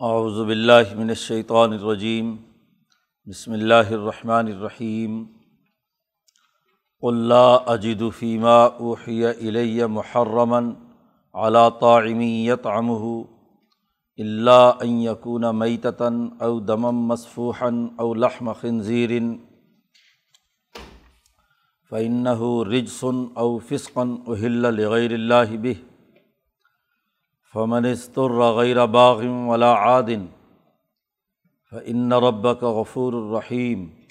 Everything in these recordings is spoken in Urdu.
اعوذ باللہ من الشیطان الرجیم، بسم اللہ الرحمن الرحیم۔ قل لا اجد فیما اوحی الی محرما علی طاعم یطعمه الا ان یکون میتتا او دما مصفوحا او لحم خنزیر۔ فإنه رجس او فسقا اہل لغیر اللہ به فمن استر غیر باغ ولا عادن فإن ربك غفور الرحیم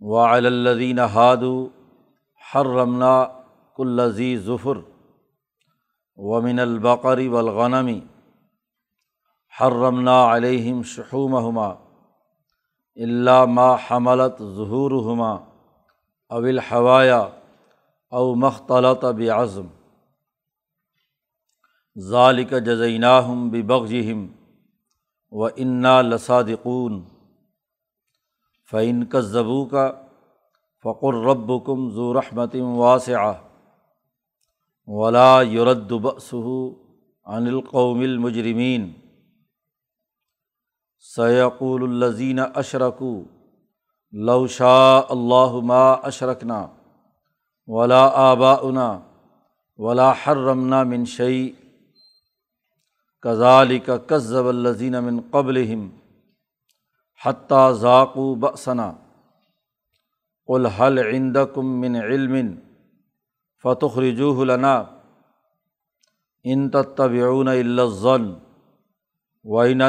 وعلى الذين هادوا حرمنا كل ذي ظفر ومن البقر والغنم، حرمنا عليهم شحومهما إلا ما حملت ظهورهما أو الحوايا أو ما اختلط بعظم ذالک جزیناہم ببغضہم و انا لصادقون فعن کذبو کا فقر رب کم ذو رحمت واسعہ، ولا یرد بأسہ عن القوم المجرمین۔ سیقول الزین اشرکو لو شاء اللہ ما اشرکنا، ولا آباؤنا، ولا حرمنا من شعی کزال کا کذب الزین من قبل حتیٰ ذاقو بسنا الحل عند کم من علم فتح رجوح لنا ان تبعون الزن وین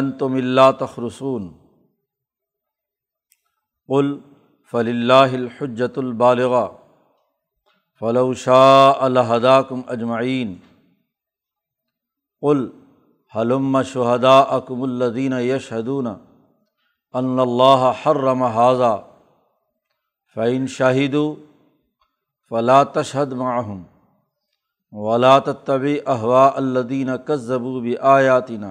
حلم شہدا اکم الدین یشہدون ان اللہ حرم حاضہ فعین شاہد فلا تشہد معہم ولا طبی احوا الدین کذبو بھی آیاتینہ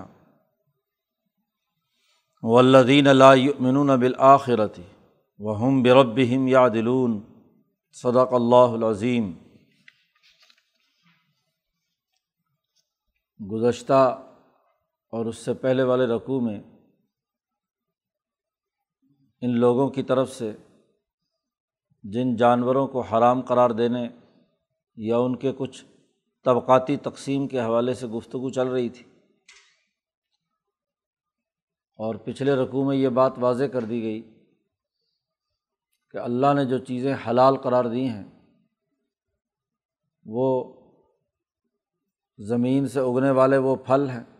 ولدین لا یؤمنون بالآخرت وہم بربہم یعدلون صدق اللہ العظیم۔ گزشتہ اور اس سے پہلے والے رقوع میں ان لوگوں کی طرف سے جن جانوروں کو حرام قرار دینے یا ان کے کچھ طبقاتی تقسیم کے حوالے سے گفتگو چل رہی تھی اور پچھلے رقوع میں یہ بات واضح کر دی گئی کہ اللہ نے جو چیزیں حلال قرار دی ہیں، وہ زمین سے اگنے والے وہ پھل ہیں۔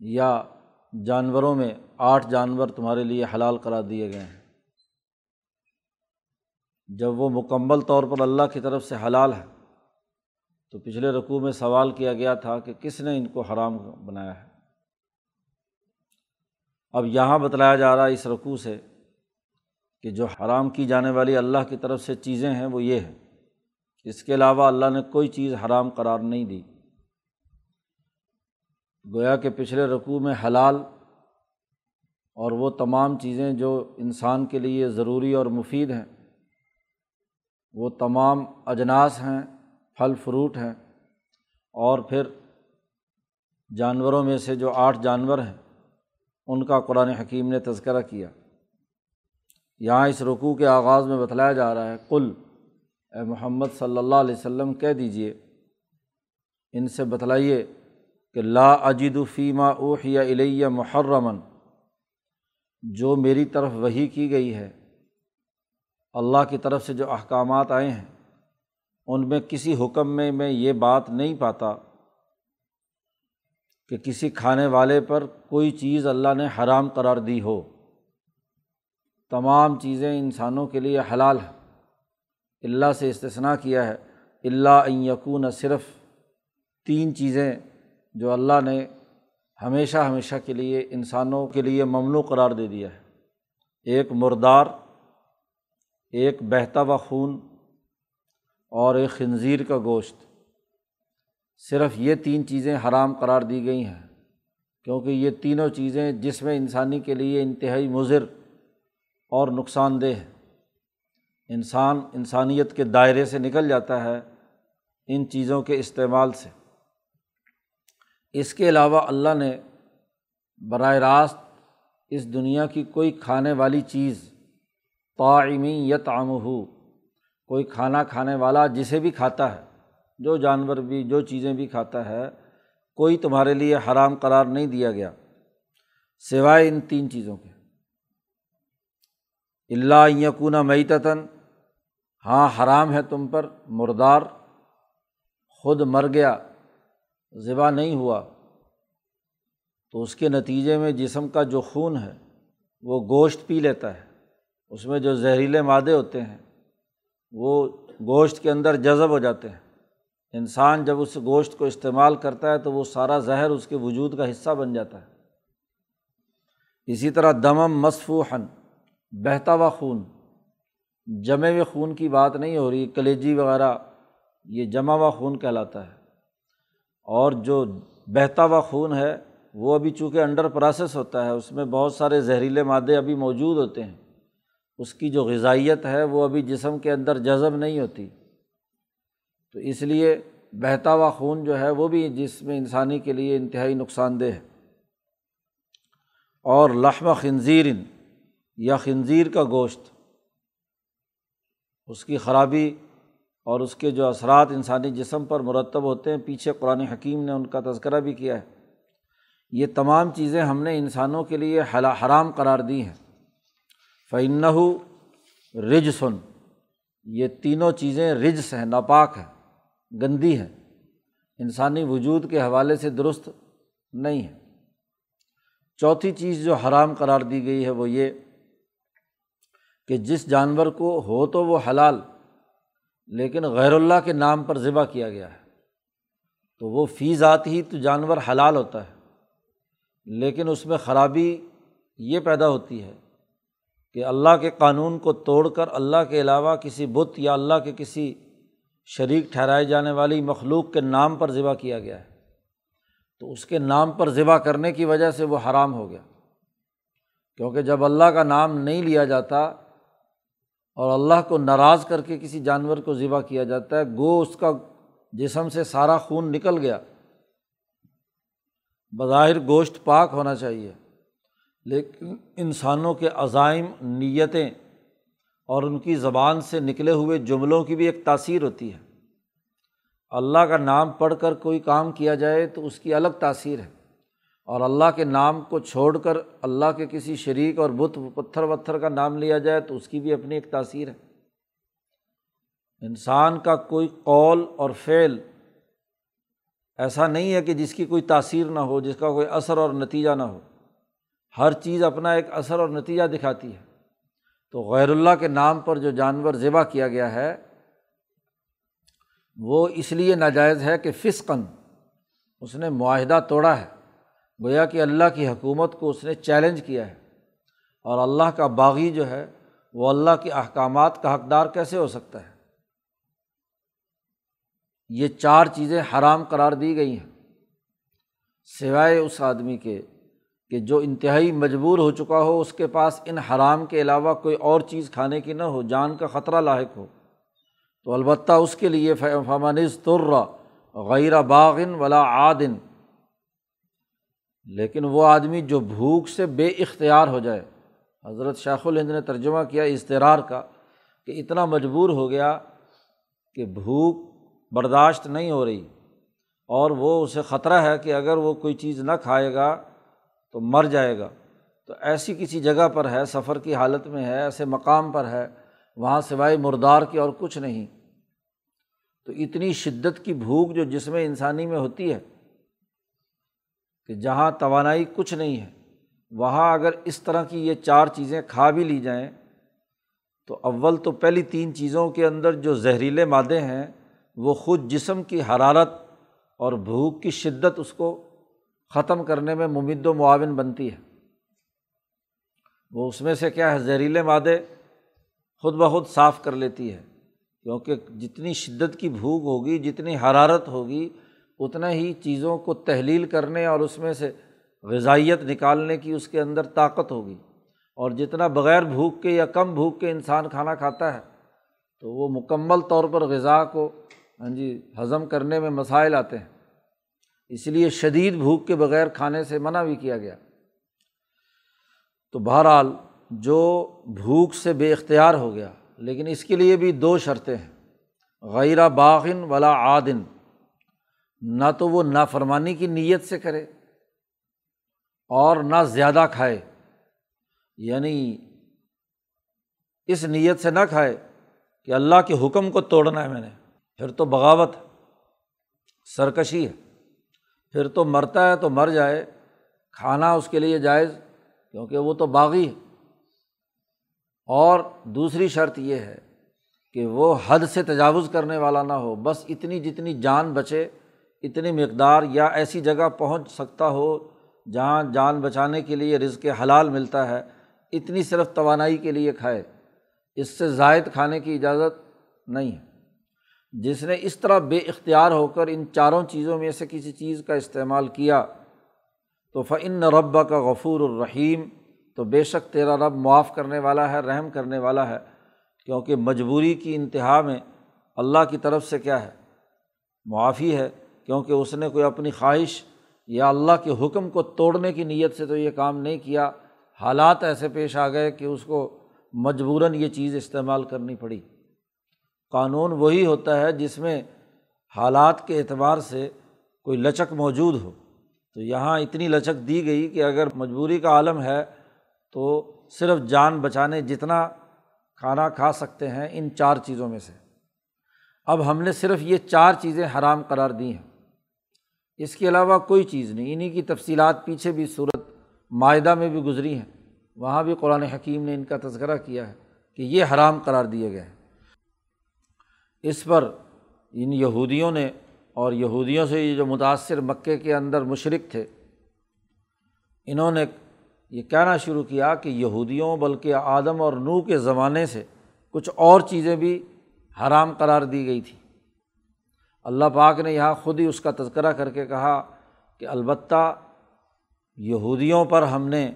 یا جانوروں میں آٹھ جانور تمہارے لیے حلال قرار دیے گئے ہیں۔ جب وہ مکمل طور پر اللہ کی طرف سے حلال ہے تو پچھلے رقوع میں سوال کیا گیا تھا کہ کس نے ان کو حرام بنایا ہے۔ اب یہاں بتلایا جا رہا ہے اس رقوع سے کہ جو حرام کی جانے والی اللہ کی طرف سے چیزیں ہیں وہ یہ ہے اس کے علاوہ اللہ نے کوئی چیز حرام قرار نہیں دی۔ گویا کہ پچھلے رقوع میں حلال اور وہ تمام چیزیں جو انسان کے لیے ضروری اور مفید ہیں، وہ تمام اجناس ہیں، پھل فروٹ ہیں، اور پھر جانوروں میں سے جو آٹھ جانور ہیں، ان کا قرآن حکیم نے تذکرہ کیا۔ یہاں اس رقوع کے آغاز میں بتلایا جا رہا ہے کل اے محمد صلی اللہ علیہ وسلم کہہ دیجیے ان سے بتلائیے کہ لا اجد فیمہ اوحیہ الیہ محرمن جو میری طرف وہی کی گئی ہے، اللہ کی طرف سے جو احکامات آئے ہیں، ان میں کسی حکم میں میں یہ بات نہیں پاتا کہ کسی کھانے والے پر کوئی چیز اللہ نے حرام قرار دی ہو۔ تمام چیزیں انسانوں کے لیے حلال ہیں۔ اللہ سے استثنا کیا ہے اللہ یقون صرف تین چیزیں جو اللہ نے ہمیشہ ہمیشہ کے لیے انسانوں کے لیے ممنوع قرار دے دیا ہے۔ ایک مردار، ایک بہتا و خون اور ایک خنزیر کا گوشت۔ صرف یہ تین چیزیں حرام قرار دی گئی ہیں، کیونکہ یہ تینوں چیزیں جس میں انسانی کے لیے انتہائی مضر اور نقصان دہ ہے انسان انسانیت کے دائرے سے نکل جاتا ہے ان چیزوں کے استعمال سے۔ اس کے علاوہ اللہ نے براہ راست اس دنیا کی کوئی کھانے والی چیز طاعمی یت عام ہو کوئی کھانا کھانے والا جسے بھی کھاتا ہے، جو جانور بھی، جو چیزیں بھی کھاتا ہے، کوئی تمہارے لیے حرام قرار نہیں دیا گیا، سوائے ان تین چیزوں کے۔ اللہ یقون معیتاً ہاں حرام ہے تم پر، مردار، خود مر گیا ذبح نہیں ہوا، تو اس کے نتیجے میں جسم کا جو خون ہے، وہ گوشت پی لیتا ہے۔ اس میں جو زہریلے مادے ہوتے ہیں، وہ گوشت کے اندر جذب ہو جاتے ہیں۔ انسان جب اس گوشت کو استعمال کرتا ہے، تو وہ سارا زہر اس کے وجود کا حصہ بن جاتا ہے۔ اسی طرح دمم مصفوحن بہتا ہوا خون۔ جمے ہوئے خون کی بات نہیں ہو رہی، کلیجی وغیرہ، یہ جمع ہوا خون کہلاتا ہے۔ اور جو بہتا ہوا خون ہے، وہ ابھی چونکہ انڈر پروسیس ہوتا ہے، اس میں بہت سارے زہریلے مادے ابھی موجود ہوتے ہیں۔ اس کی جو غذائیت ہے، وہ ابھی جسم کے اندر جذب نہیں ہوتی۔ تو اس لیے بہتا ہوا خون جو ہے، وہ بھی جس میں انسانی کے لیے انتہائی نقصان دہ ہے۔ اور لحم خنزیر یا خنزیر کا گوشت، اس کی خرابی اور اس کے جو اثرات انسانی جسم پر مرتب ہوتے ہیں، پیچھے قرآن حکیم نے ان کا تذکرہ بھی کیا ہے۔ یہ تمام چیزیں ہم نے انسانوں کے لیے حرام قرار دی ہیں۔ فعن رج سن یہ تینوں چیزیں رجس ہیں، ناپاک ہیں، گندی ہے انسانی وجود کے حوالے سے درست نہیں ہے چوتھی چیز جو حرام قرار دی گئی ہے وہ یہ کہ جس جانور کو ہو تو وہ حلال لیکن غیر اللہ کے نام پر ذبح کیا گیا ہے۔ تو وہ فی ذات ہی تو جانور حلال ہوتا ہے۔ لیکن اس میں خرابی یہ پیدا ہوتی ہے کہ اللہ کے قانون کو توڑ کر اللہ کے علاوہ کسی بت یا اللہ کے کسی شریک ٹھہرائے جانے والی مخلوق کے نام پر ذبح کیا گیا ہے۔ تو اس کے نام پر ذبح کرنے کی وجہ سے وہ حرام ہو گیا۔ کیونکہ جب اللہ کا نام نہیں لیا جاتا اور اللہ کو ناراض کر کے کسی جانور کو ذبح کیا جاتا ہے، گو اس کا جسم سے سارا خون نکل گیا۔ بظاہر گوشت پاک ہونا چاہیے، لیکن انسانوں کے عزائم، نیتیں اور ان کی زبان سے نکلے ہوئے جملوں کی بھی ایک تاثیر ہوتی ہے۔ اللہ کا نام پڑھ کر کوئی کام کیا جائے تو اس کی الگ تاثیر ہے۔ اور اللہ کے نام کو چھوڑ کر اللہ کے کسی شریک اور بت پتھر وتھر کا نام لیا جائے تو اس کی بھی اپنی ایک تاثیر ہے۔ انسان کا کوئی قول اور فعل ایسا نہیں ہے کہ جس کی کوئی تاثیر نہ ہو، جس کا کوئی اثر اور نتیجہ نہ ہو۔ ہر چیز اپنا ایک اثر اور نتیجہ دکھاتی ہے۔ تو غیر اللہ کے نام پر جو جانور ذبح کیا گیا ہے، وہ اس لیے ناجائز ہے کہ فسقن اس نے معاہدہ توڑا ہے۔ گویا کہ اللہ کی حکومت کو اس نے چیلنج کیا ہے اور اللہ کا باغی جو ہے وہ اللہ کے احکامات کا حقدار کیسے ہو سکتا ہے؟ یہ چار چیزیں حرام قرار دی گئی ہیں۔ سوائے اس آدمی کے کہ جو انتہائی مجبور ہو چکا ہو، اس کے پاس ان حرام کے علاوہ کوئی اور چیز کھانے کی نہ ہو، جان کا خطرہ لاحق ہو۔ تو البتہ اس کے لیے فمانز ترا غیر باغن ولا عادن لیکن وہ آدمی جو بھوک سے بے اختیار ہو جائے۔ حضرت شیخ الہند نے ترجمہ کیا استرار کا کہ اتنا مجبور ہو گیا کہ بھوک برداشت نہیں ہو رہی اور وہ اسے خطرہ ہے کہ اگر وہ کوئی چیز نہ کھائے گا تو مر جائے گا۔ تو ایسی کسی جگہ پر ہے، سفر کی حالت میں ہے، ایسے مقام پر ہے، وہاں سوائے مردار کی اور کچھ نہیں۔ تو اتنی شدت کی بھوک جو جسم انسانی میں ہوتی ہے کہ جہاں توانائی کچھ نہیں ہے، وہاں اگر اس طرح کی یہ چار چیزیں کھا بھی لی جائیں، تو اول تو پہلی تین چیزوں کے اندر جو زہریلے مادے ہیں، وہ خود جسم کی حرارت اور بھوک کی شدت اس کو ختم کرنے میں ممد و معاون بنتی ہے۔ وہ اس میں سے کیا ہے؟ زہریلے مادے خود بخود صاف کر لیتی ہے، کیونکہ جتنی شدت کی بھوک ہوگی، جتنی حرارت ہوگی اتنا ہی چیزوں کو تحلیل کرنے اور اس میں سے غذائیت نکالنے کی اس کے اندر طاقت ہوگی۔ اور جتنا بغیر بھوک کے یا کم بھوک کے انسان کھانا کھاتا ہے، تو وہ مکمل طور پر غذا کو ہاں جی ہضم کرنے میں مسائل آتے ہیں۔ اس لیے شدید بھوک کے بغیر کھانے سے منع بھی کیا گیا۔ تو بہرحال جو بھوک سے بے اختیار ہو گیا، لیکن اس کے لیے بھی دو شرطیں ہیں۔ غیرہ باغن ولا عادن۔ نہ تو وہ نافرمانی کی نیت سے کرے اور نہ زیادہ کھائے۔ یعنی اس نیت سے نہ کھائے کہ اللہ کے حکم کو توڑنا ہے میں نے۔ پھر تو بغاوت سرکشی ہے۔ پھر تو مرتا ہے تو مر جائے، کھانا اس کے لیے جائز کیونکہ وہ تو باغی ہے۔ اور دوسری شرط یہ ہے کہ وہ حد سے تجاوز کرنے والا نہ ہو، بس اتنی جتنی جان بچے اتنی مقدار یا ایسی جگہ پہنچ سکتا ہو جہاں جان بچانے کے لیے رزق حلال ملتا ہے، اتنی صرف توانائی کے لیے کھائے۔ اس سے زائد کھانے کی اجازت نہیں۔ ہے جس نے اس طرح بے اختیار ہو کر ان چاروں چیزوں میں سے کسی چیز کا استعمال کیا، تو فعن رب کا غفور الرحیم تو بے شک تیرا رب معاف کرنے والا ہے، رحم کرنے والا ہے، کیونکہ مجبوری کی انتہا میں اللہ کی طرف سے کیا ہے؟ معافی ہے۔ کیونکہ اس نے کوئی اپنی خواہش یا اللہ کے حکم کو توڑنے کی نیت سے تو یہ کام نہیں کیا، حالات ایسے پیش آ گئے کہ اس کو مجبوراً یہ چیز استعمال کرنی پڑی۔ قانون وہی ہوتا ہے جس میں حالات کے اعتبار سے کوئی لچک موجود ہو۔ تو یہاں اتنی لچک دی گئی کہ اگر مجبوری کا عالم ہے تو صرف جان بچانے جتنا کھانا کھا سکتے ہیں ان چار چیزوں میں سے۔ اب ہم نے صرف یہ چار چیزیں حرام قرار دی ہیں۔ اس کے علاوہ کوئی چیز نہیں انہیں کی تفصیلات پیچھے بھی صورت معاہدہ میں بھی گزری ہیں۔ وہاں بھی قرآن حکیم نے ان کا تذکرہ کیا ہے کہ یہ حرام قرار دیے گئے ہیں۔ اس پر ان یہودیوں نے اور یہودیوں سے یہ جو متاثر مکے کے اندر مشرق تھے، انہوں نے یہ کہنا شروع کیا کہ یہودیوں بلکہ آدم اور نو کے زمانے سے کچھ اور چیزیں بھی حرام قرار دی گئی تھیں۔ اللہ پاک نے یہاں خود ہی اس کا تذکرہ کر کے کہا کہ البتہ یہودیوں پر ہم نے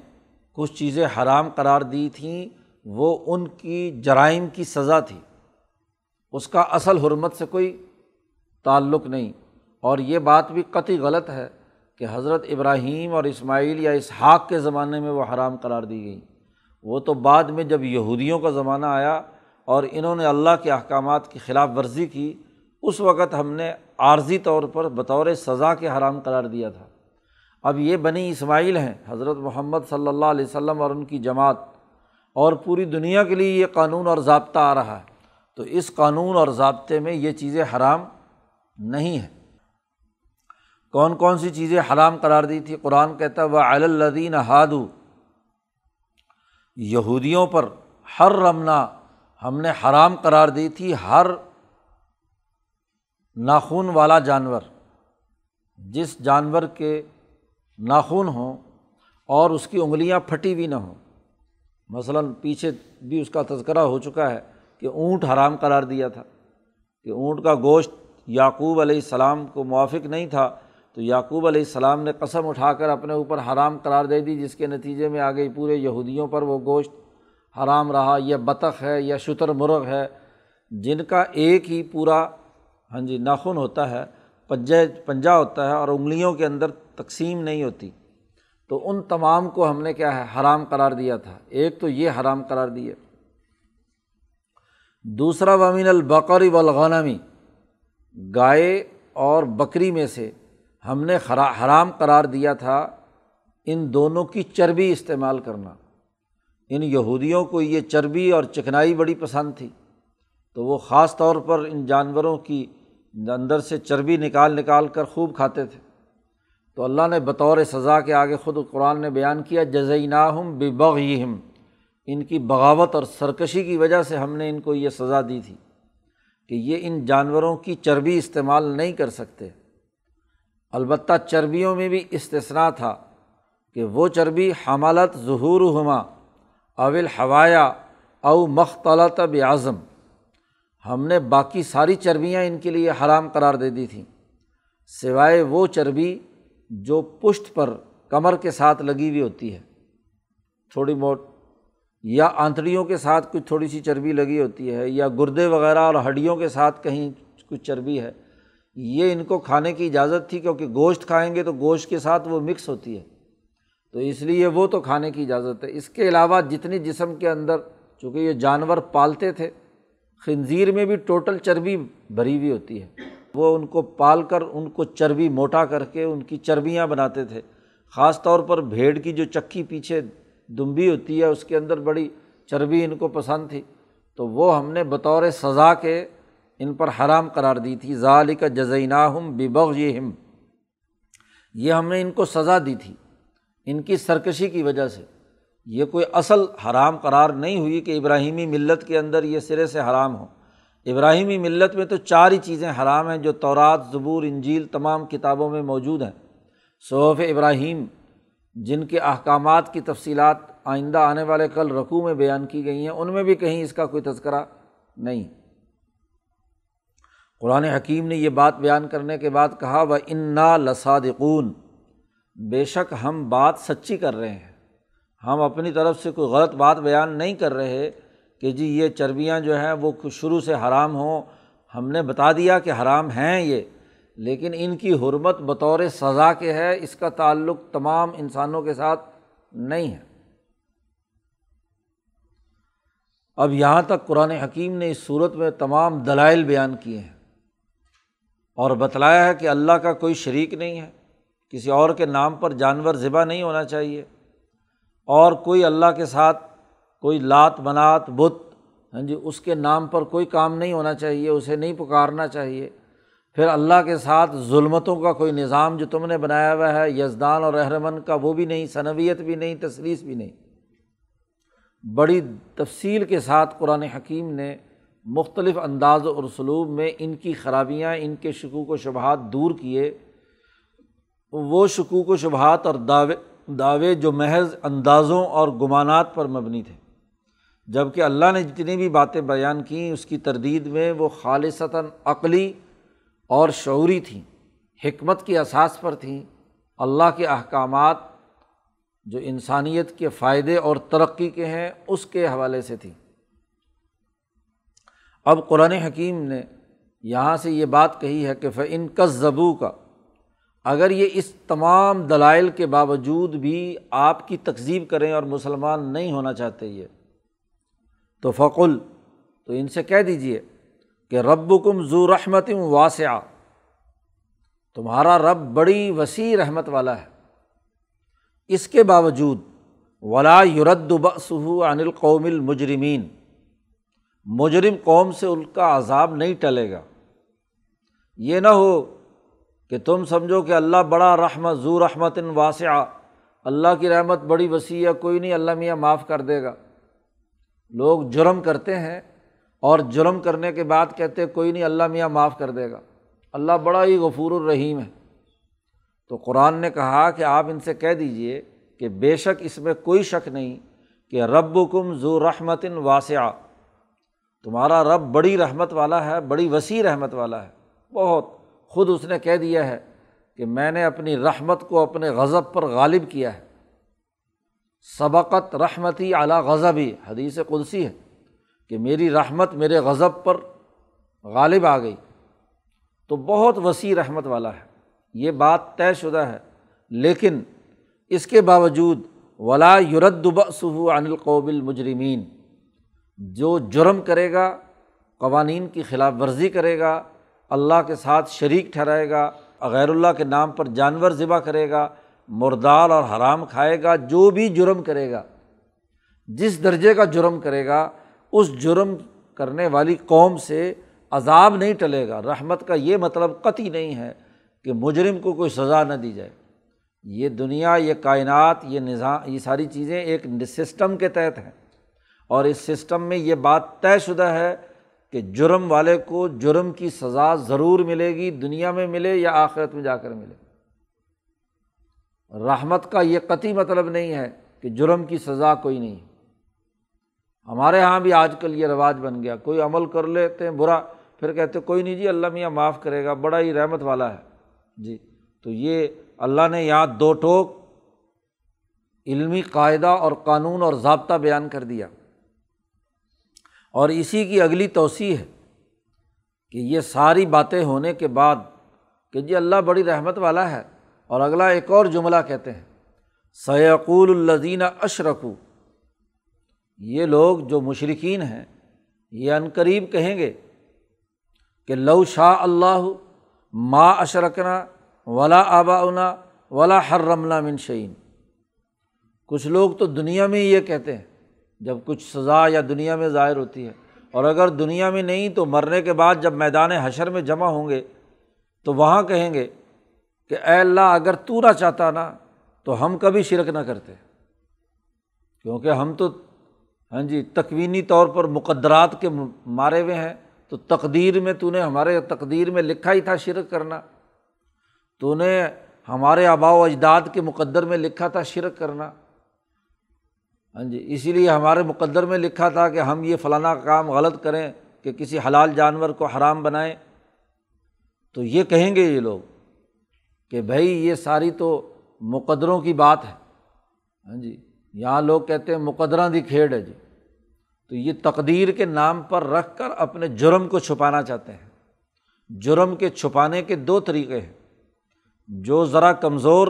کچھ چیزیں حرام قرار دی تھیں، وہ ان کی جرائم کی سزا تھی۔ اس کا اصل حرمت سے کوئی تعلق نہیں۔ اور یہ بات بھی قطعی غلط ہے کہ حضرت ابراہیم اور اسماعیل یا اسحاق کے زمانے میں وہ حرام قرار دی گئی وہ تو بعد میں جب یہودیوں کا زمانہ آیا اور انہوں نے اللہ کے احکامات کی خلاف ورزی کی اس وقت ہم نے عارضی طور پر بطور سزا کے حرام قرار دیا تھا۔ اب یہ بنی اسماعیل ہیں، حضرت محمد صلی اللہ علیہ وسلم اور ان کی جماعت، اور پوری دنیا کے لیے یہ قانون اور ضابطہ آ رہا ہے۔ تو اس قانون اور ضابطے میں یہ چیزیں حرام نہیں ہیں۔ کون کون سی چیزیں حرام قرار دی تھی؟ قرآن کہتا وہ الدین ہادو یہودیوں پر ہر رمنا ہم نے حرام قرار دی تھی، ہر ناخون والا جانور۔ جس جانور کے ناخون ہوں اور اس کی انگلیاں پھٹی ہوئی نہ ہوں۔ مثلاً پیچھے بھی اس کا تذکرہ ہو چکا ہے کہ اونٹ حرام قرار دیا تھا۔ کہ اونٹ کا گوشت یعقوب علیہ السلام کو موافق نہیں تھا، تو یعقوب علیہ السلام نے قسم اٹھا کر اپنے اوپر حرام قرار دے دی، جس کے نتیجے میں آگے پورے یہودیوں پر وہ گوشت حرام رہا، یا بطخ ہے، یا شتر مرغ ہے، جن کا ایک ہی پورا ہاں جی ناخن ہوتا ہے، پنجے، پنجا ہوتا ہے اور انگلیوں کے اندر تقسیم نہیں ہوتی۔ تو ان تمام کو ہم نے کیا ہے، حرام قرار دیا تھا۔ ایک تو یہ حرام قرار دیے دوسرا ومین البقری والغنمی گائے اور بکری میں سے ہم نے حرام قرار دیا تھا۔ ان دونوں کی چربی استعمال کرنا۔ ان یہودیوں کو یہ چربی اور چکنائی بڑی پسند تھی۔ تو وہ خاص طور پر ان جانوروں کی اندر سے چربی نکال نکال کر خوب کھاتے تھے۔ تو اللہ نے بطور سزا کے آگے خود قرآن نے بیان کیا جزئی ناہم بے بغم ان کی بغاوت اور سرکشی کی وجہ سے ہم نے ان کو یہ سزا دی تھی کہ یہ ان جانوروں کی چربی استعمال نہیں کر سکتے۔ البتہ چربیوں میں بھی استثنا تھا کہ وہ چربی حمالت ظہور ہما اول ہوایا او مختلط اعظم ہم نے باقی ساری چربیاں ان کے لیے حرام قرار دے دی تھیں۔ سوائے وہ چربی جو پشت پر کمر کے ساتھ لگی ہوئی ہوتی ہے۔ تھوڑی بہت، یا آنتڑیوں کے ساتھ کچھ تھوڑی سی چربی لگی ہوتی ہے، یا گردے وغیرہ اور ہڈیوں کے ساتھ کہیں کچھ چربی ہے۔ یہ ان کو کھانے کی اجازت تھی، کیونکہ گوشت کھائیں گے تو گوشت کے ساتھ وہ مکس ہوتی ہے۔ تو اس لیے وہ تو کھانے کی اجازت ہے۔ اس کے علاوہ جتنی جسم کے اندر، چونکہ یہ جانور پالتے تھے خنزیر میں بھی ٹوٹل چربی بھری ہوئی ہوتی ہے۔ وہ ان کو پال کر، ان کو چربی موٹا کر کے ان کی چربیاں بناتے تھے۔ خاص طور پر بھیڑ کی جو چکی پیچھے دمبی ہوتی ہے، اس کے اندر بڑی چربی ان کو پسند تھی۔ تو وہ ہم نے بطور سزا کے ان پر حرام قرار دی تھی۔ ظالق جزینہ ہم ببغ ہم یہ ہم نے ان کو سزا دی تھی۔ ان کی سرکشی کی وجہ سے۔ یہ کوئی اصل حرام قرار نہیں ہوئی کہ ابراہیمی ملت کے اندر یہ سرے سے حرام ہو ابراہیمی ملت میں تو چار ہی چیزیں حرام ہیں جو تورات، زبور، انجیل تمام کتابوں میں موجود ہیں۔ صحف ابراہیم، جن کے احکامات کی تفصیلات آئندہ آنے والے کل رقوع میں بیان کی گئی ہیں، ان میں بھی کہیں اس کا کوئی تذکرہ نہیں۔ قرآن حکیم نے یہ بات بیان کرنے کے بعد کہا وہ انا لسادقون بے شک ہم بات سچی کر رہے ہیں۔ ہم اپنی طرف سے کوئی غلط بات بیان نہیں کر رہے کہ جی یہ چربیاں جو ہیں وہ شروع سے حرام ہوں۔ ہم نے بتا دیا کہ حرام ہیں یہ، لیکن ان کی حرمت بطور سزا کے ہے، اس کا تعلق تمام انسانوں کے ساتھ نہیں ہے۔ اب یہاں تک قرآن حکیم نے اس صورت میں تمام دلائل بیان کیے ہیں اور بتلایا ہے کہ اللہ کا کوئی شریک نہیں ہے، کسی اور کے نام پر جانور ذبح نہیں ہونا چاہیے۔ اور کوئی اللہ کے ساتھ کوئی لات منات بت ہاں جی اس کے نام پر کوئی کام نہیں ہونا چاہیے، اسے نہیں پکارنا چاہیے۔ پھر اللہ کے ساتھ ظلمتوں کا کوئی نظام جو تم نے بنایا ہوا ہے، یزدان اور رحرمن کا، وہ بھی نہیں، صنویت بھی نہیں تصلیس بھی نہیں۔ بڑی تفصیل کے ساتھ قرآن حکیم نے مختلف انداز و سلوب میں ان کی خرابیاں، ان کے شکوک و شبہات دور کیے۔ وہ شکوک و شبہات اور دعوے دعوے جو محض اندازوں اور گمانات پر مبنی تھے۔ جبکہ اللہ نے جتنی بھی باتیں بیان کیں اس کی تردید میں وہ خالصتاً عقلی اور شعوری تھیں، حکمت کی اساس پر تھیں۔ اللہ کے احکامات جو انسانیت کے فائدے اور ترقی کے ہیں، اس کے حوالے سے تھیں۔ اب قرآن حکیم نے یہاں سے یہ بات کہی ہے کہ فن کا زبو کا اگر یہ اس تمام دلائل کے باوجود بھی آپ کی تقزیب کریں اور مسلمان نہیں ہونا چاہتے یہ، تو فقل، تو ان سے کہہ دیجیے کہ رب کم ذو رحمت واسعہ، تمہارا رب بڑی وسیع رحمت والا ہے۔ اس کے باوجود، ولا یورد بسو عن القوم المجرمین، مجرم قوم سے ان کا عذاب نہیں ٹلے گا۔ یہ نہ ہو کہ تم سمجھو کہ اللہ بڑا رحمت، ذو رحمت واسعہ۔ اللہ کی رحمت بڑی وسیع ہے، کوئی نہیں، اللہ میاں معاف کر دے گا۔ لوگ جرم کرتے ہیں اور جرم کرنے کے بعد کہتے کوئی نہیں، اللہ میاں معاف کر دے گا۔ اللہ بڑا ہی غفور الرحیم ہے۔ تو قرآن نے کہا کہ آپ ان سے کہہ دیجیے کہ بے شک اس میں کوئی شک نہیں کہ رب کم ذو رحمت واسعہ۔ تمہارا رب بڑی رحمت والا ہے، بڑی وسیع رحمت والا ہے۔ بہت۔ خود اس نے کہہ دیا ہے کہ میں نے اپنی رحمت کو اپنے غضب پر غالب کیا ہے۔ سبقت رحمتی اعلیٰ غضب ہی حدیث قدسی ہے کہ میری رحمت میرے غضب پر غالب آ گئی۔ تو بہت وسیع رحمت والا ہے۔ یہ بات طے شدہ ہے۔ لیکن اس کے باوجود ولا یوردبصو عن القوب المجرمین۔ جو جرم کرے گا، قوانین کی خلاف ورزی کرے گا اللہ کے ساتھ شریک ٹھہرائے گا، غیر اللہ کے نام پر جانور ذبح کرے گا مردال اور حرام کھائے گا، جو بھی جرم کرے گا، جس درجے کا جرم کرے گا، اس جرم کرنے والی قوم سے عذاب نہیں ٹلے گا۔ رحمت کا یہ مطلب قطعی نہیں ہے کہ مجرم کو کوئی سزا نہ دی جائے۔ یہ دنیا، یہ کائنات، یہ نظام، یہ ساری چیزیں ایک سسٹم کے تحت ہیں۔ اور اس سسٹم میں یہ بات طے شدہ ہے کہ جرم والے کو جرم کی سزا ضرور ملے گی، دنیا میں ملے یا آخرت میں جا کر ملے۔ رحمت کا یہ قطعی مطلب نہیں ہے کہ جرم کی سزا کوئی نہیں۔ ہمارے یہاں بھی آج کل یہ رواج بن گیا، کوئی عمل کر لیتے ہیں برا، پھر کہتے کوئی نہیں جی اللہ میاں معاف کرے گا، بڑا ہی رحمت والا ہے۔ جی تو یہ اللہ نے یہاں دو ٹوک، علمی قاعدہ اور قانون اور ضابطہ بیان کر دیا۔ اور اسی کی اگلی توسیع ہے کہ یہ ساری باتیں ہونے کے بعد کہ جی اللہ بڑی رحمت والا ہے اور اگلا ایک اور جملہ کہتے ہیں سیقول الزین اشرکو یہ لوگ جو مشرقین ہیں، یہ عنقریب کہیں گے کہ لو شاہ اللہ ما اشرکنا ولا آبا ولا ہر رملہ منشین کچھ لوگ تو دنیا میں ہی یہ کہتے ہیں۔ جب کچھ سزا یا دنیا میں ظاہر ہوتی ہے۔ اور اگر دنیا میں نہیں تو مرنے کے بعد جب میدان حشر میں جمع ہوں گے تو وہاں کہیں گے کہ اے اللہ اگر تو نہ چاہتا نا تو ہم کبھی شرک نہ کرتے۔ کیونکہ ہم تو ہاں جی تکوینی طور پر مقدرات کے مارے ہوئے ہیں۔ تو تقدیر میں تو نے ہمارے تقدیر میں لکھا ہی تھا شرک کرنا۔ تو نے ہمارے آبا و اجداد کے مقدر میں لکھا تھا شرک کرنا۔ ہاں جی اسی لیے ہمارے مقدر میں لکھا تھا کہ ہم یہ فلانا کام غلط کریں کہ کسی حلال جانور کو حرام بنائیں۔ تو یہ کہیں گے یہ لوگ کہ بھائی یہ ساری تو مقدروں کی بات ہے۔ ہاں جی یہاں لوگ کہتے ہیں مقدرہ دی کھیڑ ہے جی۔ تو یہ تقدیر کے نام پر رکھ کر اپنے جرم کو چھپانا چاہتے ہیں۔ جرم کے چھپانے کے دو طریقے ہیں۔ جو ذرا کمزور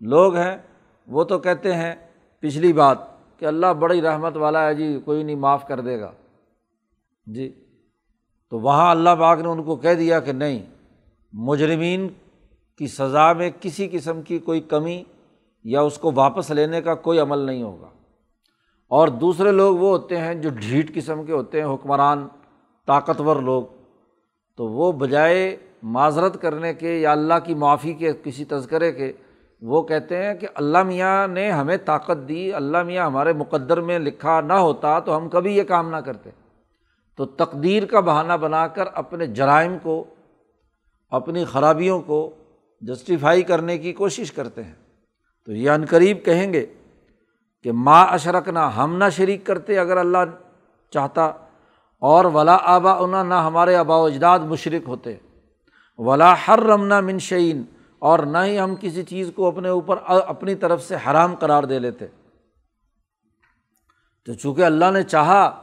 لوگ ہیں، وہ تو کہتے ہیں پچھلی بات کہ اللہ بڑی رحمت والا ہے جی کوئی نہیں، معاف کر دے گا۔ جی۔ تو وہاں اللہ باغ نے ان کو کہہ دیا کہ نہیں، مجرمین کی سزا میں کسی قسم کی کوئی کمی یا اس کو واپس لینے کا کوئی عمل نہیں ہوگا۔ اور دوسرے لوگ وہ ہوتے ہیں جو ڈھیٹ قسم کے ہوتے ہیں، حکمران، طاقتور لوگ۔ تو وہ بجائے معذرت کرنے کے یا اللہ کی معافی کے، کسی تذکرے کے وہ کہتے ہیں کہ اللہ میاں نے ہمیں طاقت دی، اللہ میاں ہمارے مقدر میں لکھا نہ ہوتا تو ہم کبھی یہ کام نہ کرتے۔ تو تقدیر کا بہانہ بنا کر اپنے جرائم کو، اپنی خرابیوں کو جسٹیفائی کرنے کی کوشش کرتے ہیں۔ تو یہ عنقریب کہیں گے کہ ماں اشرک نہ ہم نہ شریک کرتے اگر اللہ چاہتا۔ اور ولا آبا انا نہ ہمارے آبا و اجداد مشرق ہوتے۔ ولا ہر رمنا منشین اور نہ ہی ہم کسی چیز کو اپنے اوپر، اپنی طرف سے حرام قرار دے لیتے۔ تو چونکہ اللہ نے چاہا،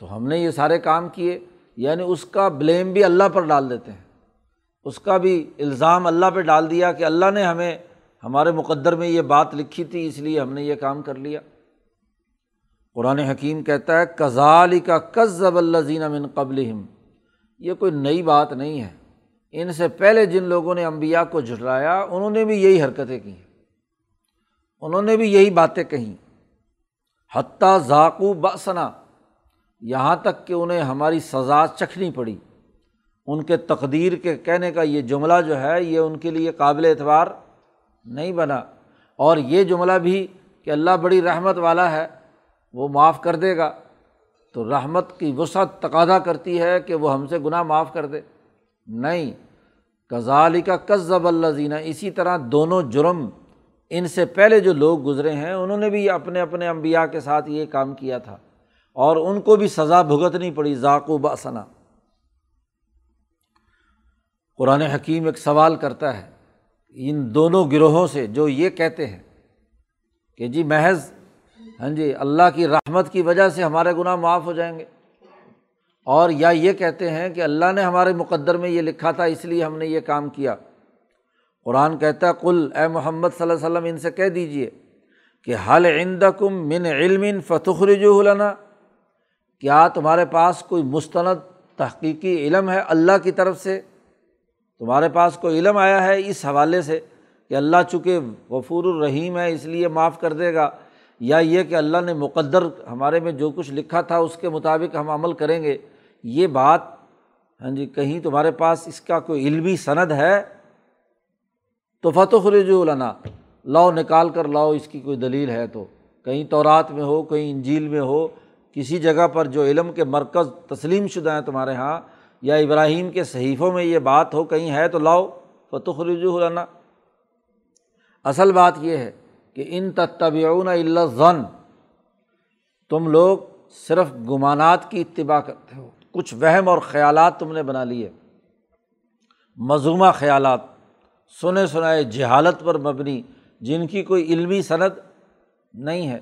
تو ہم نے یہ سارے کام کیے۔ یعنی اس کا بلیم بھی اللہ پر ڈال دیتے ہیں۔ اس کا بھی الزام اللہ پہ ڈال دیا کہ اللہ نے ہمیں، ہمارے مقدر میں یہ بات لکھی تھی، اس لیے ہم نے یہ کام کر لیا۔ قرآن حکیم کہتا ہے کزالی کا کزب اللہ زین امن قبل یہ کوئی نئی بات نہیں ہے۔ ان سے پہلے جن لوگوں نے امبیا کو جھٹلایا، انہوں نے بھی یہی حرکتیں کی انہوں نے بھی یہی باتیں کہیں۔ حتیٰ ذاکو بسنا یہاں تک کہ انہیں ہماری سزا چکھنی پڑی۔ ان کے تقدیر کے کہنے کا یہ جملہ جو ہے، یہ ان کے لیے قابل اعتبار نہیں بنا۔ اور یہ جملہ بھی کہ اللہ بڑی رحمت والا ہے، وہ معاف کر دے گا۔ تو رحمت کی وسعت تقاضا کرتی ہے کہ وہ ہم سے گناہ معاف کر دے۔ نہیں۔ کزالی کا کزب اللہ زینہ اسی طرح دونوں جرم ان سے پہلے جو لوگ گزرے ہیں، انہوں نے بھی اپنے اپنے امبیا کے ساتھ یہ کام کیا تھا۔ اور ان کو بھی سزا بھگتنی پڑی ذاکو بسنا قرآن حکیم ایک سوال کرتا ہے، ان دونوں گروہوں سے جو یہ کہتے ہیں کہ جی محض ہاں جی اللہ کی رحمت کی وجہ سے ہمارے گناہ معاف ہو جائیں گے۔ اور یا یہ کہتے ہیں کہ اللہ نے ہمارے مقدر میں یہ لکھا تھا، اس لیے ہم نے یہ کام کیا۔ قرآن کہتا ہے کل اے محمد صلی اللہ علیہ وسلم، ان سے کہہ دیجیے کہ حل عند کم من علم فتخرجو لنا۔ کیا تمہارے پاس کوئی مستند تحقیقی علم ہے اللہ کی طرف سے؟ تمہارے پاس کوئی علم آیا ہے اس حوالے سے کہ اللہ چونکہ غفور الرحیم ہے، اس لیے معاف کر دے گا۔ یا یہ کہ اللہ نے مقدر ہمارے میں جو کچھ لکھا تھا اس کے مطابق ہم عمل کریں گے، یہ بات ہاں جی کہیں تمہارے پاس اس کا کوئی علمی صنعت ہے؟ تو فتح رجوع لنا، لاؤ نکال کر لاؤ، اس کی کوئی دلیل ہے تو۔ کہیں تورات میں ہو، کہیں انجیل میں ہو، کسی جگہ پر جو علم کے مرکز تسلیم شدہ ہیں تمہارے یہاں یا ابراہیم کے صحیفوں میں یہ بات ہو، کہیں ہے تو لاؤ۔ فتح رجوع لنا۔ اصل بات یہ ہے کہ ان تتبعون اللہ ضن تم لوگ صرف گمانات کی اتباع کرتے ہو۔ کچھ وہم اور خیالات تم نے بنا لیے۔ مضمومہ خیالات، سنے سنائے جہالت پر مبنی، جن کی کوئی علمی صنعت نہیں ہے۔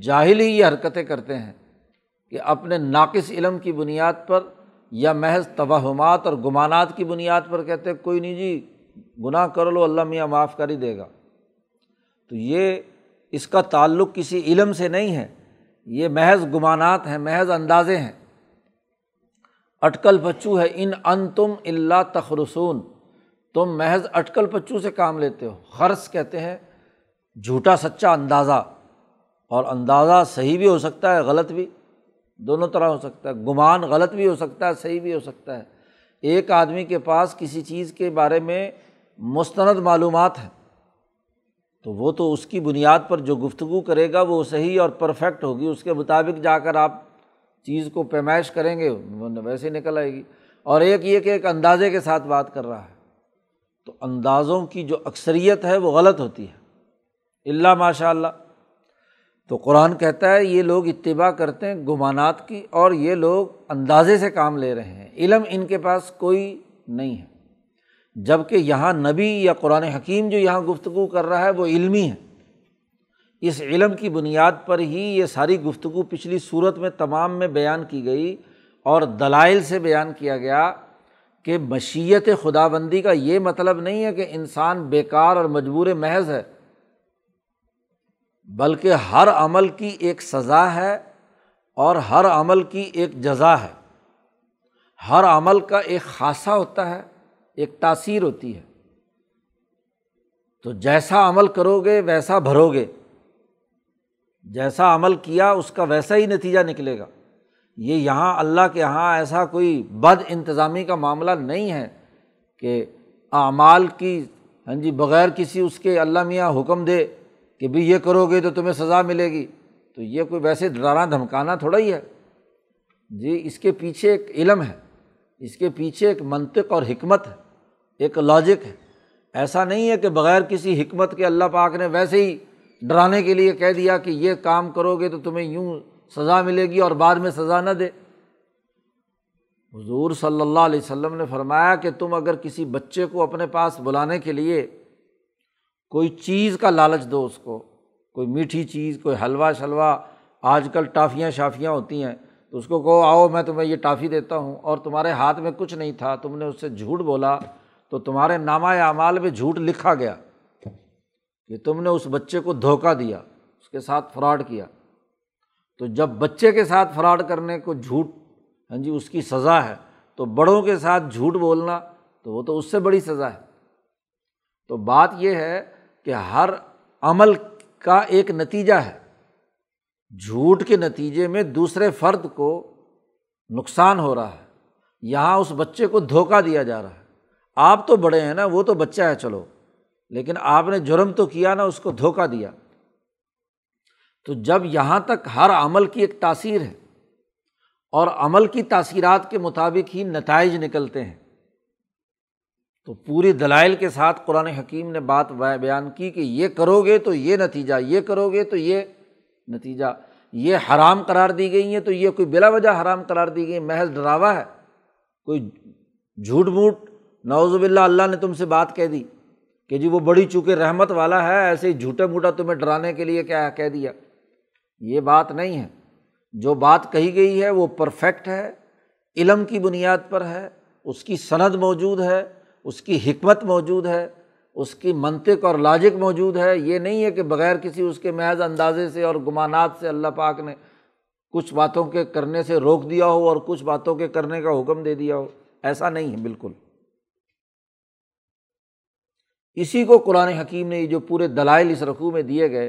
جاہل ہی یہ حرکتیں کرتے ہیں کہ اپنے ناقص علم کی بنیاد پر یا محض توہمات اور گمانات کی بنیاد پر کہتے کوئی نہیں جی گناہ کر لو، اللہ میاں معاف کر ہی دے گا۔ تو یہ اس کا تعلق کسی علم سے نہیں ہے، یہ محض گمانات ہیں، محض اندازے ہیں۔ اٹکل پچو ہے، ان ان تم اللہ تخرسون۔ تم محض اٹکل پچو سے کام لیتے ہو۔ خرص کہتے ہیں، جھوٹا سچا اندازہ۔ اور اندازہ صحیح بھی ہو سکتا ہے، غلط بھی۔ دونوں طرح ہو سکتا ہے۔ گمان غلط بھی ہو سکتا ہے، صحیح بھی ہو سکتا ہے۔ ایک آدمی کے پاس کسی چیز کے بارے میں مستند معلومات ہیں۔ تو وہ تو اس کی بنیاد پر جو گفتگو کرے گا وہ صحیح اور پرفیکٹ ہوگی، اس کے مطابق جا کر آپ چیز کو پیمائش کریں گے ویسے نکل آئے گی۔ اور ایک یہ کہ ایک اندازے کے ساتھ بات کر رہا ہے۔ تو اندازوں کی جو اکثریت ہے وہ غلط ہوتی ہے۔ اللہ ماشاء اللہ تو قرآن کہتا ہے یہ لوگ اتباع کرتے ہیں گمانات کی اور یہ لوگ اندازے سے کام لے رہے ہیں۔ علم ان کے پاس کوئی نہیں ہے۔ جبکہ یہاں نبی یا قرآن حکیم جو یہاں گفتگو کر رہا ہے وہ علمی ہے۔ اس علم کی بنیاد پر ہی یہ ساری گفتگو پچھلی صورت میں تمام میں بیان کی گئی اور دلائل سے بیان کیا گیا کہ مشیت خدا بندی کا یہ مطلب نہیں ہے کہ انسان بیکار اور مجبور محض ہے، بلکہ ہر عمل کی ایک سزا ہے اور ہر عمل کی ایک جزا ہے۔ ہر عمل کا ایک خاصہ ہوتا ہے۔ ایک تاثیر ہوتی ہے۔ تو جیسا عمل کرو گے، ویسا بھرو گے۔ جیسا عمل کیا، اس کا ویسا ہی نتیجہ نکلے گا۔ یہ یہاں اللہ کے یہاں ایسا کوئی بد انتظامی کا معاملہ نہیں ہے کہ اعمال کی ہاں جی بغیر کسی اس کے اللہ میاں حکم دے کہ بھائی یہ کرو گے تو تمہیں سزا ملے گی۔ تو یہ کوئی ویسے ڈرانا دھمکانا تھوڑا ہی ہے۔ جی اس کے پیچھے ایک علم ہے۔ اس کے پیچھے ایک منطق اور حکمت ہے۔ ایک لاجک ہے۔ ایسا نہیں ہے کہ بغیر کسی حکمت کے اللہ پاک نے ویسے ہی ڈرانے کے لیے کہہ دیا کہ یہ کام کرو گے تو تمہیں یوں سزا ملے گی اور بعد میں سزا نہ دے۔ حضور صلی اللہ علیہ وسلم نے فرمایا کہ تم اگر کسی بچے کو اپنے پاس بلانے کے لیے کوئی چیز کا لالچ دو اس کو، کوئی میٹھی چیز، کوئی حلوہ شلوا آج کل ٹافیاں شافیاں ہوتی ہیں، تو اس کو کہو، آؤ میں تمہیں یہ ٹافی دیتا ہوں اور تمہارے ہاتھ میں کچھ نہیں تھا، تم نے اس سے جھوٹ بولا۔ تو تمہارے نامہ اعمال میں جھوٹ لکھا گیا کہ تم نے اس بچے کو دھوکہ دیا، اس کے ساتھ فراڈ کیا۔ تو جب بچے کے ساتھ فراڈ کرنے کو جھوٹ ہاں جی اس کی سزا ہے، تو بڑوں کے ساتھ جھوٹ بولنا تو وہ تو اس سے بڑی سزا ہے۔ تو بات یہ ہے کہ ہر عمل کا ایک نتیجہ ہے۔ جھوٹ کے نتیجے میں دوسرے فرد کو نقصان ہو رہا ہے۔ یہاں اس بچے کو دھوکہ دیا جا رہا ہے۔ آپ تو بڑے ہیں نا، وہ تو بچہ ہے، چلو۔ لیکن آپ نے جرم تو کیا نا، اس کو دھوکہ دیا۔ تو جب یہاں تک ہر عمل کی ایک تاثیر ہے، اور عمل کی تاثیرات کے مطابق ہی نتائج نکلتے ہیں، تو پوری دلائل کے ساتھ قرآن حکیم نے بات بیان کی کہ یہ کرو گے تو یہ نتیجہ، یہ کرو گے تو یہ نتیجہ۔ یہ حرام قرار دی گئی ہیں تو یہ کوئی بلا وجہ حرام قرار دی گئی محض ڈراوا ہے، کوئی جھوٹ موٹ نوز باللہ اللہ نے تم سے بات کہہ دی کہ جی وہ بڑی چونکہ رحمت والا ہے، ایسے ہی جھوٹے موٹا تمہیں ڈرانے کے لیے کیا کہہ دیا۔ یہ بات نہیں ہے۔ جو بات کہی گئی ہے وہ پرفیکٹ ہے، علم کی بنیاد پر ہے، اس کی صنعت موجود ہے، اس کی حکمت موجود ہے، اس کی منطق اور لاجک موجود ہے۔ یہ نہیں ہے کہ بغیر کسی اس کے محض اندازے سے اور گمانات سے اللہ پاک نے کچھ باتوں کے کرنے سے روک دیا ہو اور کچھ باتوں کے کرنے کا حکم دے دیا ہو۔ ایسا نہیں ہے، بالکل۔ اسی کو قرآن حکیم نے یہ جو پورے دلائل اس رقوع میں دیے گئے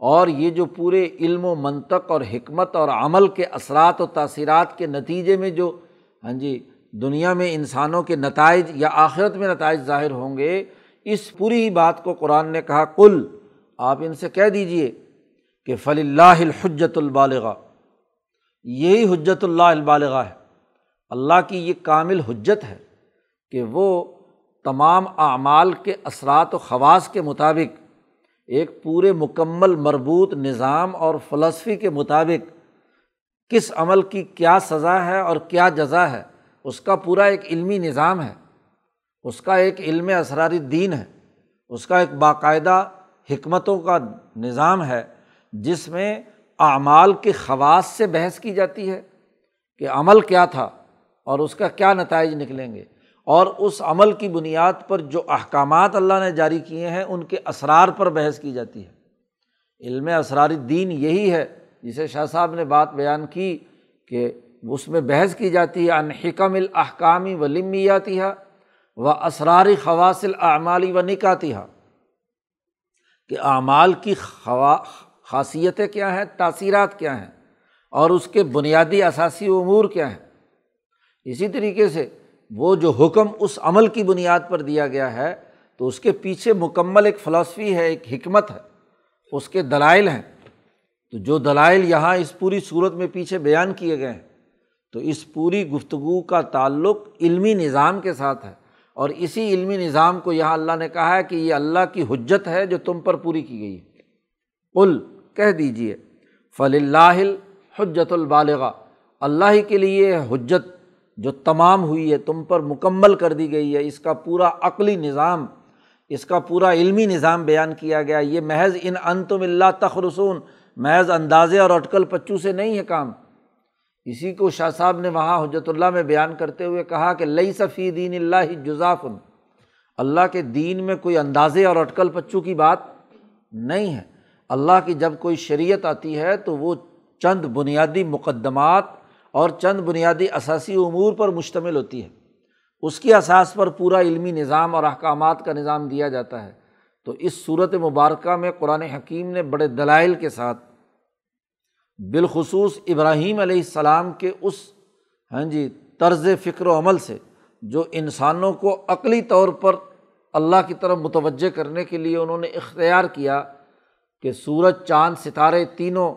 اور یہ جو پورے علم و منطق اور حکمت اور عمل کے اثرات و تاثیرات کے نتیجے میں جو ہاں جی دنیا میں انسانوں کے نتائج یا آخرت میں نتائج ظاہر ہوں گے، اس پوری ہی بات کو قرآن نے کہا کل آپ ان سے کہہ دیجیے کہ فلی اللہ الحجت البالغ یہی حجت اللہ البالغ ہے۔ اللہ کی یہ کامل حجت ہے کہ وہ تمام اعمال کے اثرات و خواص کے مطابق، ایک پورے مکمل مربوط نظام اور فلسفی کے مطابق کس عمل کی کیا سزا ہے اور کیا جزا ہے، اس کا پورا ایک علمی نظام ہے۔ اس کا ایک علم اسرار دین ہے۔ اس کا ایک باقاعدہ حکمتوں کا نظام ہے، جس میں اعمال کے خواص سے بحث کی جاتی ہے کہ عمل کیا تھا اور اس کا کیا نتائج نکلیں گے۔ اور اس عمل کی بنیاد پر جو احکامات اللہ نے جاری کیے ہیں، ان کے اسرار پر بحث کی جاتی ہے۔ علم اسرار دین یہی ہے جسے شاہ صاحب نے بات بیان کی کہ اس میں بحث کی جاتی ہے انحکم الحکامی و لمیاتی و اسراری خواصل اعمالی و نکاتی کہ اعمال کی خوا، خاصیتیں کیا ہیں، تاثیرات کیا ہیں، اور اس کے بنیادی اثاثی امور کیا ہیں۔ اسی طریقے سے وہ جو حکم اس عمل کی بنیاد پر دیا گیا ہے، تو اس کے پیچھے مکمل ایک فلاسفی ہے، ایک حکمت ہے، اس کے دلائل ہیں۔ تو جو دلائل یہاں اس پوری صورت میں پیچھے بیان کیے گئے ہیں، تو اس پوری گفتگو کا تعلق علمی نظام کے ساتھ ہے۔ اور اسی علمی نظام کو یہاں اللہ نے کہا ہے کہ یہ اللہ کی حجت ہے جو تم پر پوری کی گئی ہے۔ کل کہہ دیجیے فل اللہ حجت البالغ اللہ ہی کے لیے حجت جو تمام ہوئی ہے، تم پر مکمل کر دی گئی ہے، اس کا پورا عقلی نظام، اس کا پورا علمی نظام بیان کیا گیا۔ یہ محض ان ان تم اللہ تخرسون محض اندازے اور اٹکل پچو سے نہیں ہے کام۔ اسی کو شاہ صاحب نے وہاں حجرت اللہ میں بیان کرتے ہوئے کہا کہ لئی صفی دین اللہ جزافن۔ اللہ کے دین میں کوئی اندازے اور اٹکل پچو کی بات نہیں ہے۔ اللہ کی جب کوئی شریعت آتی ہے تو وہ چند بنیادی مقدمات اور چند بنیادی اثاثی امور پر مشتمل ہوتی ہے۔ اس کی اساس پر پورا علمی نظام اور احکامات کا نظام دیا جاتا ہے۔ تو اس صورت مبارکہ میں قرآن حکیم نے بڑے دلائل کے ساتھ بالخصوص ابراہیم علیہ السلام کے اس ہاں جی طرز فکر و عمل سے، جو انسانوں کو عقلی طور پر اللہ کی طرف متوجہ کرنے کے لیے انہوں نے اختیار کیا کہ سورج، چاند، ستارے تینوں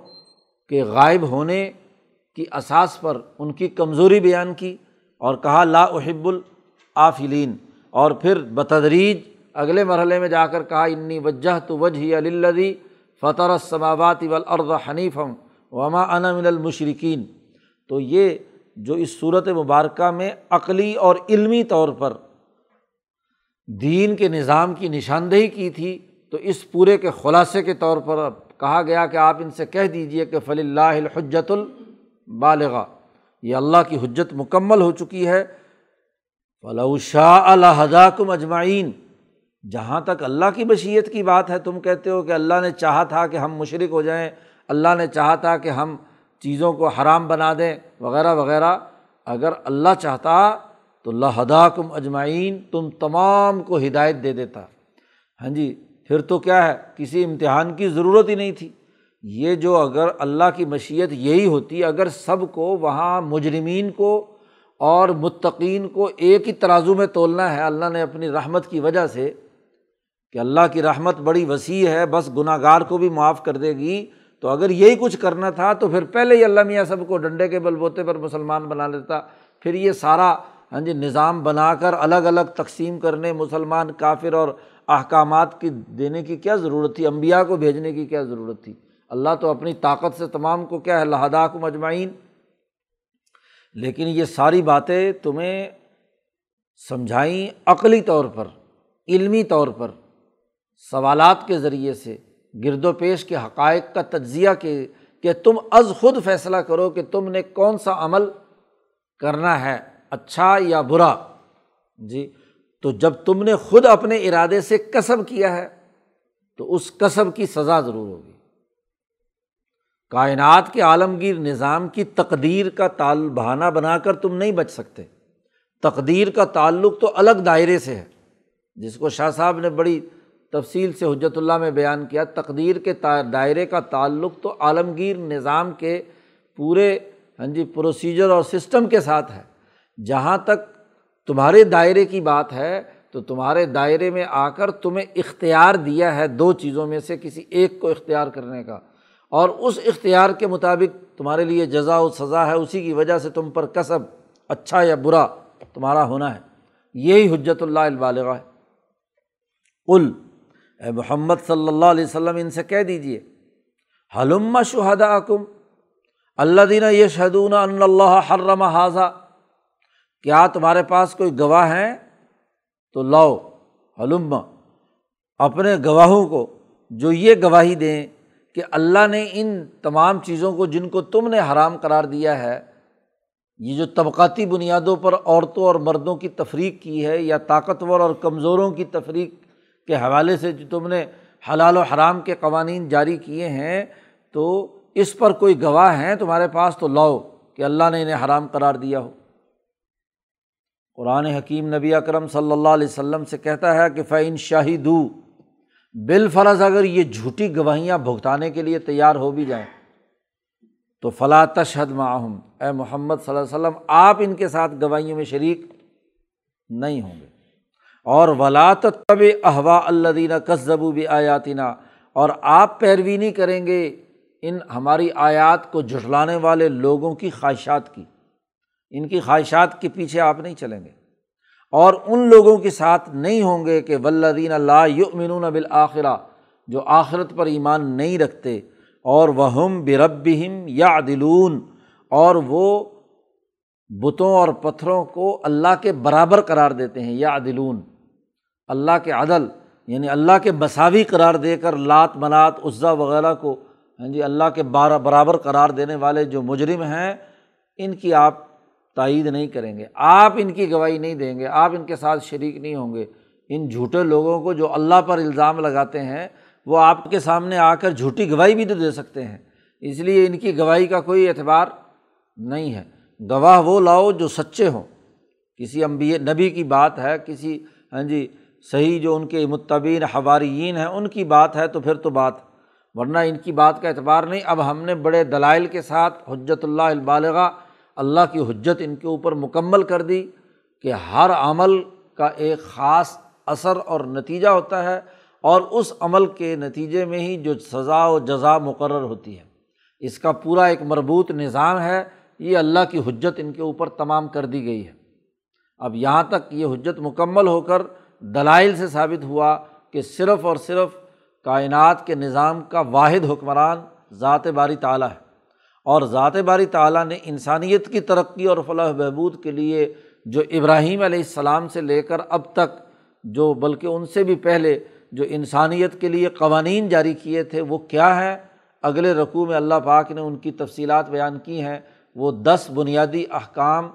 کے غائب ہونے کی اساس پر ان کی کمزوری بیان کی اور کہا، لا احب العافلین اور پھر بتدریج اگلے مرحلے میں جا کر کہا، انی وجہ تو وجہ علی فطر السماوات والارض حنیفم وما انا من المشرقین تو یہ جو اس صورت مبارکہ میں عقلی اور علمی طور پر دین کے نظام کی نشاندہی کی تھی، تو اس پورے کے خلاصے کے طور پر کہا گیا کہ آپ ان سے کہہ دیجیے کہ فلی اللہ الحجت البالغ یہ اللہ کی حجت مکمل ہو چکی ہے۔ فلاح شاہ الحدا کم اجمعین جہاں تک اللہ کی بشیت کی بات ہے، تم کہتے ہو کہ اللہ نے چاہا تھا کہ ہم مشرق ہو جائیں، اللہ نے چاہا تھا کہ ہم چیزوں کو حرام بنا دیں، وغیرہ وغیرہ۔ اگر اللہ چاہتا تو اللہ ہدا کم اجمعین تم تمام کو ہدایت دے دیتا۔ ہاں جی پھر تو کیا ہے؟ کسی امتحان کی ضرورت ہی نہیں تھی۔ یہ جو اگر اللہ کی مشیت یہی ہوتی، اگر سب کو وہاں مجرمین کو اور متقین کو ایک ہی ترازو میں تولنا ہے، اللہ نے اپنی رحمت کی وجہ سے کہ اللہ کی رحمت بڑی وسیع ہے، بس گناہ گار کو بھی معاف کر دے گی۔ تو اگر یہی کچھ کرنا تھا، تو پھر پہلے ہی اللہ میاں سب کو ڈنڈے کے بل بوتے پر مسلمان بنا لیتا۔ پھر یہ سارا ہاں جی نظام بنا کر الگ الگ تقسیم کرنے، مسلمان کافر اور احکامات کی دینے کی کیا ضرورت تھی؟ امبیا کو بھیجنے کی کیا ضرورت تھی؟ اللہ تو اپنی طاقت سے تمام کو کیا ہے لہدا کو مجمعین۔ لیکن یہ ساری باتیں تمہیں سمجھائیں عقلی طور پر، علمی طور پر، سوالات کے ذریعے سے، گرد و پیش کے حقائق کا تجزیہ کے، کہ تم از خود فیصلہ کرو کہ تم نے کون سا عمل کرنا ہے اچھا یا برا۔ جی تو جب تم نے خود اپنے ارادے سے کسب کیا ہے، تو اس کسب کی سزا ضرور ہوگی۔ کائنات کے عالمگیر نظام کی تقدیر کا تال بہانہ بنا کر تم نہیں بچ سکتے۔ تقدیر کا تعلق تو الگ دائرے سے ہے، جس کو شاہ صاحب نے بڑی تفصیل سے حجرت اللہ میں بیان کیا۔ تقدیر کے دائرے کا تعلق تو عالمگیر نظام کے پورے ہاں جی پروسیجر اور سسٹم کے ساتھ ہے۔ جہاں تک تمہارے دائرے کی بات ہے، تو تمہارے دائرے میں آ کر تمہیں اختیار دیا ہے دو چیزوں میں سے کسی ایک کو اختیار کرنے کا۔ اور اس اختیار کے مطابق تمہارے لیے جزا و سزا ہے، اسی کی وجہ سے تم پر کسب اچھا یا برا، تمہارا ہونا ہے۔ یہی حجت اللہ البالغ ہے۔ کل اے محمد صلی اللہ علیہ وسلم، ان سے کہہ دیجیے حلم شہدا کم اللہ دینا یہ شہدون اللہ حرم حاضہ کیا تمہارے پاس کوئی گواہ ہیں؟ تو لاؤ، حلم، اپنے گواہوں کو جو یہ گواہی دیں۔ کہ اللہ نے ان تمام چیزوں کو جن کو تم نے حرام قرار دیا ہے، یہ جو طبقاتی بنیادوں پر عورتوں اور مردوں کی تفریق کی ہے یا طاقتور اور کمزوروں کی تفریق کے حوالے سے جو تم نے حلال و حرام کے قوانین جاری کیے ہیں، تو اس پر کوئی گواہ ہیں تمہارے پاس، تو لاؤ کہ اللہ نے انہیں حرام قرار دیا ہو۔ قرآن حکیم نبی اکرم صلی اللہ علیہ وسلم سے کہتا ہے کہ فعین شاہی دو بالفرض اگر یہ جھوٹی گواہیاں بھگتانے کے لیے تیار ہو بھی جائیں، تو فلاں تشہد معاہم اے محمد صلی اللہ علیہ وسلم، آپ ان کے ساتھ گواہیوں میں شریک نہیں ہوں گے۔ اور ولاۃ طب احوا اللہ دینہ کسزبو بھی آیاتینہ اور آپ پیروی نہیں کریں گے ان ہماری آیات کو جھٹلانے والے لوگوں کی خواہشات کی۔ ان کی خواہشات کے پیچھے آپ نہیں چلیں گے۔ اور ان لوگوں کے ساتھ نہیں ہوں گے کہ ولدین اللہ یؤمنون بالآخرہ، جو آخرت پر ایمان نہیں رکھتے، اور وہم بربہم یا دلون اور وہ بتوں اور پتھروں کو اللہ کے برابر قرار دیتے ہیں یا دلون اللہ کے عدل یعنی اللہ کے مساوی قرار دے کر لات منات عزا وغیرہ کو ہاں جی اللہ کے بارہ برابر قرار دینے والے جو مجرم ہیں، ان کی آپ تائید نہیں کریں گے۔ آپ ان کی گواہی نہیں دیں گے، آپ ان کے ساتھ شریک نہیں ہوں گے۔ ان جھوٹے لوگوں کو جو اللہ پر الزام لگاتے ہیں، وہ آپ کے سامنے آ کر جھوٹی گواہی بھی تو دے سکتے ہیں۔ اس لیے ان کی گواہی کا کوئی اعتبار نہیں ہے۔ گواہ وہ لاؤ جو سچے ہوں۔ کسی امبی نبی کی بات ہے، کسی ہاں جی صحیح جو ان کے متبین حواریین ہیں، ان کی بات ہے تو پھر تو بات۔ ورنہ ان کی بات کا اعتبار نہیں۔ اب ہم نے بڑے دلائل کے ساتھ حجت اللہ البالغ اللہ کی حجت ان کے اوپر مکمل کر دی کہ ہر عمل کا ایک خاص اثر اور نتیجہ ہوتا ہے اور اس عمل کے نتیجے میں ہی جو سزا و جزا مقرر ہوتی ہے۔ اس کا پورا ایک مربوط نظام ہے۔ یہ اللہ کی حجت ان کے اوپر تمام کر دی گئی ہے۔ اب یہاں تک یہ حجت مکمل ہو کر دلائل سے ثابت ہوا کہ صرف اور صرف کائنات کے نظام کا واحد حکمران ذات باری تعلیٰ ہے۔ اور ذات باری تعلیٰ نے انسانیت کی ترقی اور فلاح بہبود کے لیے جو ابراہیم علیہ السلام سے لے کر اب تک جو بلکہ ان سے بھی پہلے جو انسانیت کے لیے قوانین جاری کیے تھے، وہ کیا ہیں؟ اگلے رقوع میں اللہ پاک نے ان کی تفصیلات بیان کی ہیں۔ وہ دس بنیادی احکام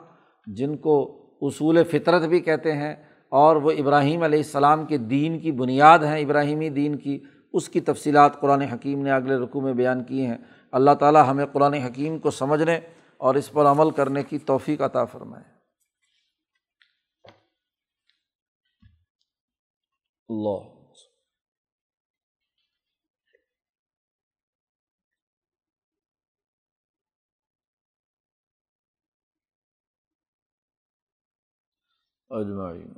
جن کو اصول فطرت بھی کہتے ہیں اور وہ ابراہیم علیہ السلام کے دین کی بنیاد ہیں، ابراہیمی دین کی، اس کی تفصیلات قرآن حکیم نے اگلے رقوع میں بیان کی ہیں۔ اللہ تعالیٰ ہمیں قرآن حکیم کو سمجھنے اور اس پر عمل کرنے کی توفیق عطا فرمائے۔ اللہ۔ اجمعین۔